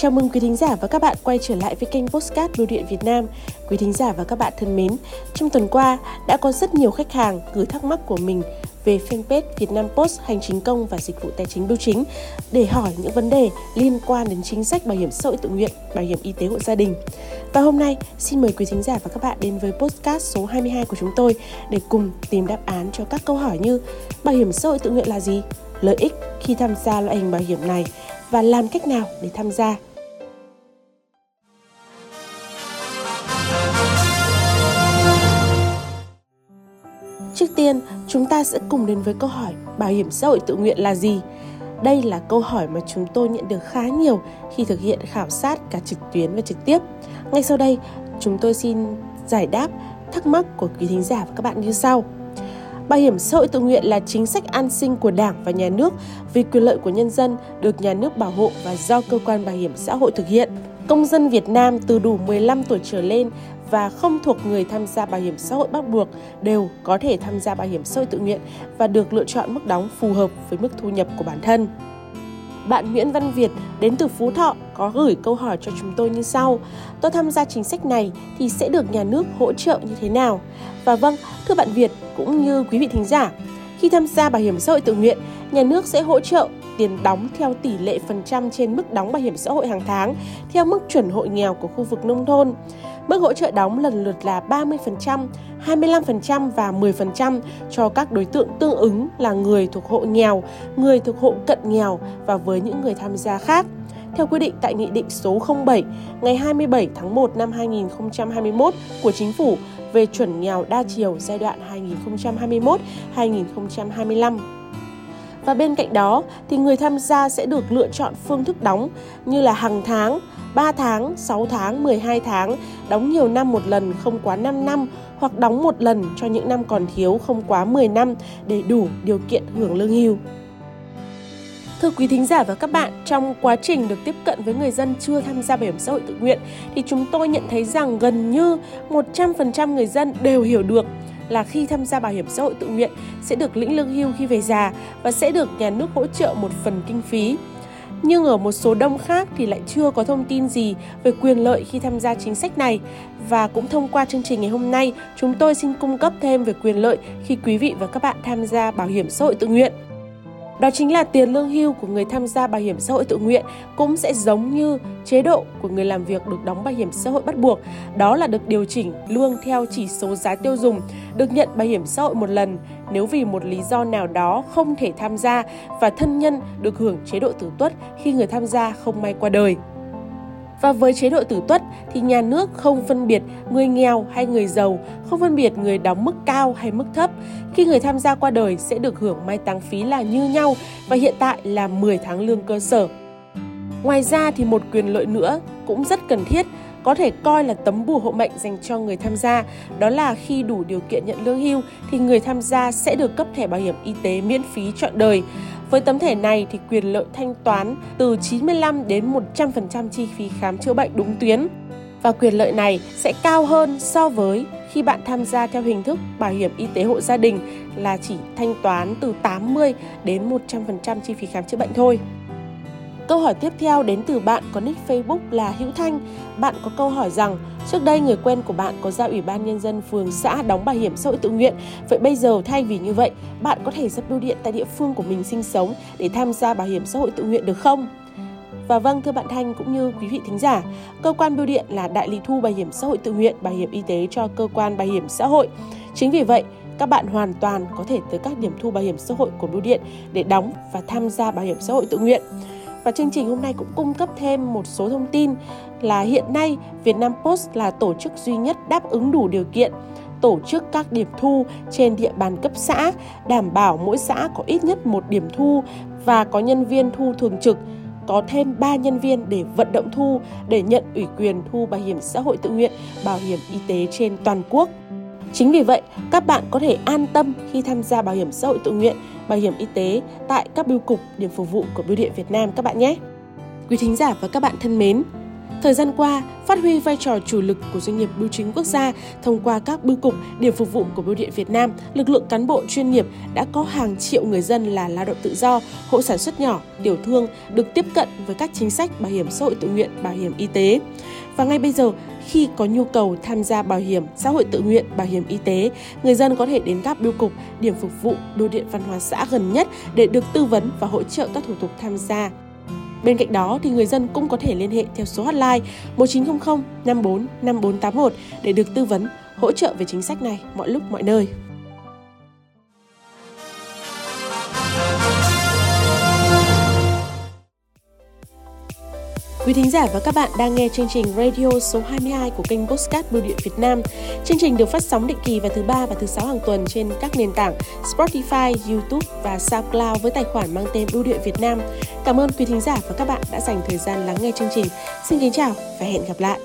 Chào mừng quý thính giả và các bạn quay trở lại với kênh Postcard Bưu điện Việt Nam. Quý thính giả và các bạn thân mến, trong tuần qua đã có rất nhiều khách hàng gửi thắc mắc của mình về fanpage Việt Nam Post Hành chính công và dịch vụ tài chính bưu chính để hỏi những vấn đề liên quan đến chính sách bảo hiểm xã hội tự nguyện, bảo hiểm y tế hộ gia đình. Và hôm nay, xin mời quý thính giả và các bạn đến với Postcast số 22 của chúng tôi để cùng tìm đáp án cho các câu hỏi như bảo hiểm xã hội tự nguyện là gì, lợi ích khi tham gia loại hình bảo hiểm này và làm cách nào để tham gia tiên, chúng ta sẽ cùng đến với câu hỏi bảo hiểm xã hội tự nguyện là gì? Đây là câu hỏi mà chúng tôi nhận được khá nhiều khi thực hiện khảo sát cả trực tuyến và trực tiếp. Ngay sau đây, chúng tôi xin giải đáp thắc mắc của quý thính giả và các bạn như sau. Bảo hiểm xã hội tự nguyện là chính sách an sinh của Đảng và Nhà nước vì quyền lợi của nhân dân được nhà nước bảo hộ và do cơ quan bảo hiểm xã hội thực hiện. Công dân Việt Nam từ đủ 15 tuổi trở lên và không thuộc người tham gia bảo hiểm xã hội bắt buộc đều có thể tham gia bảo hiểm xã hội tự nguyện và được lựa chọn mức đóng phù hợp với mức thu nhập của bản thân. Bạn Nguyễn Văn Việt đến từ Phú Thọ có gửi câu hỏi cho chúng tôi như sau. Tôi tham gia chính sách này thì sẽ được nhà nước hỗ trợ như thế nào? Và vâng, thưa bạn Việt cũng như quý vị thính giả, khi tham gia bảo hiểm xã hội tự nguyện, nhà nước sẽ hỗ trợ tiền đóng theo tỷ lệ phần trăm trên mức đóng bảo hiểm xã hội hàng tháng theo mức chuẩn hộ nghèo của khu vực nông thôn. Mức hỗ trợ đóng lần lượt là 30%, 25% và 10% cho các đối tượng tương ứng là người thuộc hộ nghèo, người thuộc hộ cận nghèo và với những người tham gia khác. Theo quy định tại Nghị định số 07 ngày 27 tháng 1 năm 2021 của Chính phủ về chuẩn nghèo đa chiều giai đoạn 2021-2025. Và bên cạnh đó thì người tham gia sẽ được lựa chọn phương thức đóng như là hàng tháng, 3 tháng, 6 tháng, 12 tháng, đóng nhiều năm một lần không quá 5 năm hoặc đóng một lần cho những năm còn thiếu không quá 10 năm để đủ điều kiện hưởng lương hưu. Thưa quý thính giả và các bạn, trong quá trình được tiếp cận với người dân chưa tham gia bảo hiểm xã hội tự nguyện thì chúng tôi nhận thấy rằng gần như 100% người dân đều hiểu được là khi tham gia bảo hiểm xã hội tự nguyện sẽ được lĩnh lương hưu khi về già và sẽ được nhà nước hỗ trợ một phần kinh phí. Nhưng ở một số đông khác thì lại chưa có thông tin gì về quyền lợi khi tham gia chính sách này. Và cũng thông qua chương trình ngày hôm nay, chúng tôi xin cung cấp thêm về quyền lợi khi quý vị và các bạn tham gia bảo hiểm xã hội tự nguyện. Đó chính là tiền lương hưu của người tham gia bảo hiểm xã hội tự nguyện cũng sẽ giống như chế độ của người làm việc được đóng bảo hiểm xã hội bắt buộc. Đó là được điều chỉnh lương theo chỉ số giá tiêu dùng, được nhận bảo hiểm xã hội một lần nếu vì một lý do nào đó không thể tham gia và thân nhân được hưởng chế độ tử tuất khi người tham gia không may qua đời. Và với chế độ tử tuất thì nhà nước không phân biệt người nghèo hay người giàu, không phân biệt người đóng mức cao hay mức thấp. Khi người tham gia qua đời sẽ được hưởng mai táng phí là như nhau và hiện tại là 10 tháng lương cơ sở. Ngoài ra thì một quyền lợi nữa cũng rất cần thiết có thể coi là tấm bùa hộ mệnh dành cho người tham gia, đó là khi đủ điều kiện nhận lương hưu thì người tham gia sẽ được cấp thẻ bảo hiểm y tế miễn phí trọn đời. Với tấm thẻ này thì quyền lợi thanh toán từ 95 đến 100% chi phí khám chữa bệnh đúng tuyến. Và quyền lợi này sẽ cao hơn so với khi bạn tham gia theo hình thức bảo hiểm y tế hộ gia đình là chỉ thanh toán từ 80 đến 100% chi phí khám chữa bệnh thôi. Câu hỏi tiếp theo đến từ bạn có nick Facebook là Hữu Thanh. Bạn có câu hỏi rằng trước đây người quen của bạn có ra Ủy ban Nhân dân phường xã đóng bảo hiểm xã hội tự nguyện. Vậy bây giờ thay vì như vậy, bạn có thể dập bưu điện tại địa phương của mình sinh sống để tham gia bảo hiểm xã hội tự nguyện được không? Và vâng thưa bạn Thanh cũng như quý vị thính giả, cơ quan bưu điện là đại lý thu bảo hiểm xã hội tự nguyện, bảo hiểm y tế cho cơ quan bảo hiểm xã hội. Chính vì vậy, các bạn hoàn toàn có thể tới các điểm thu bảo hiểm xã hội của bưu điện để đóng và tham gia bảo hiểm xã hội tự nguyện. Và chương trình hôm nay cũng cung cấp thêm một số thông tin là hiện nay Việt Nam Post là tổ chức duy nhất đáp ứng đủ điều kiện tổ chức các điểm thu trên địa bàn cấp xã, đảm bảo mỗi xã có ít nhất một điểm thu và có nhân viên thu thường trực, có thêm 3 nhân viên để vận động thu để nhận ủy quyền thu bảo hiểm xã hội tự nguyện, bảo hiểm y tế trên toàn quốc. Chính vì vậy, các bạn có thể an tâm khi tham gia bảo hiểm xã hội tự nguyện, bảo hiểm y tế tại các bưu cục, điểm phục vụ của Bưu điện Việt Nam các bạn nhé. Quý thính giả và các bạn thân mến, Thời gian qua, phát huy vai trò chủ lực của doanh nghiệp bưu chính quốc gia thông qua các bưu cục, điểm phục vụ của Bưu điện Việt Nam, lực lượng cán bộ chuyên nghiệp đã có hàng triệu người dân là lao động tự do, hộ sản xuất nhỏ, tiểu thương được tiếp cận với các chính sách bảo hiểm xã hội tự nguyện, bảo hiểm y tế. Và ngay bây giờ, khi có nhu cầu tham gia bảo hiểm xã hội tự nguyện, bảo hiểm y tế, người dân có thể đến các biêu cục, điểm phục vụ, bưu điện văn hóa xã gần nhất để được tư vấn và hỗ trợ các thủ tục tham gia. Bên cạnh đó thì người dân cũng có thể liên hệ theo số hotline 1900 54 5481 để được tư vấn, hỗ trợ về chính sách này mọi lúc mọi nơi. Quý thính giả và các bạn đang nghe chương trình radio số 22 của kênh Postcard Bưu điện Việt Nam. Chương trình được phát sóng định kỳ vào thứ ba và thứ sáu hàng tuần trên các nền tảng Spotify, YouTube và SoundCloud với tài khoản mang tên Bưu điện Việt Nam. Cảm ơn quý thính giả và các bạn đã dành thời gian lắng nghe chương trình. Xin kính chào và hẹn gặp lại.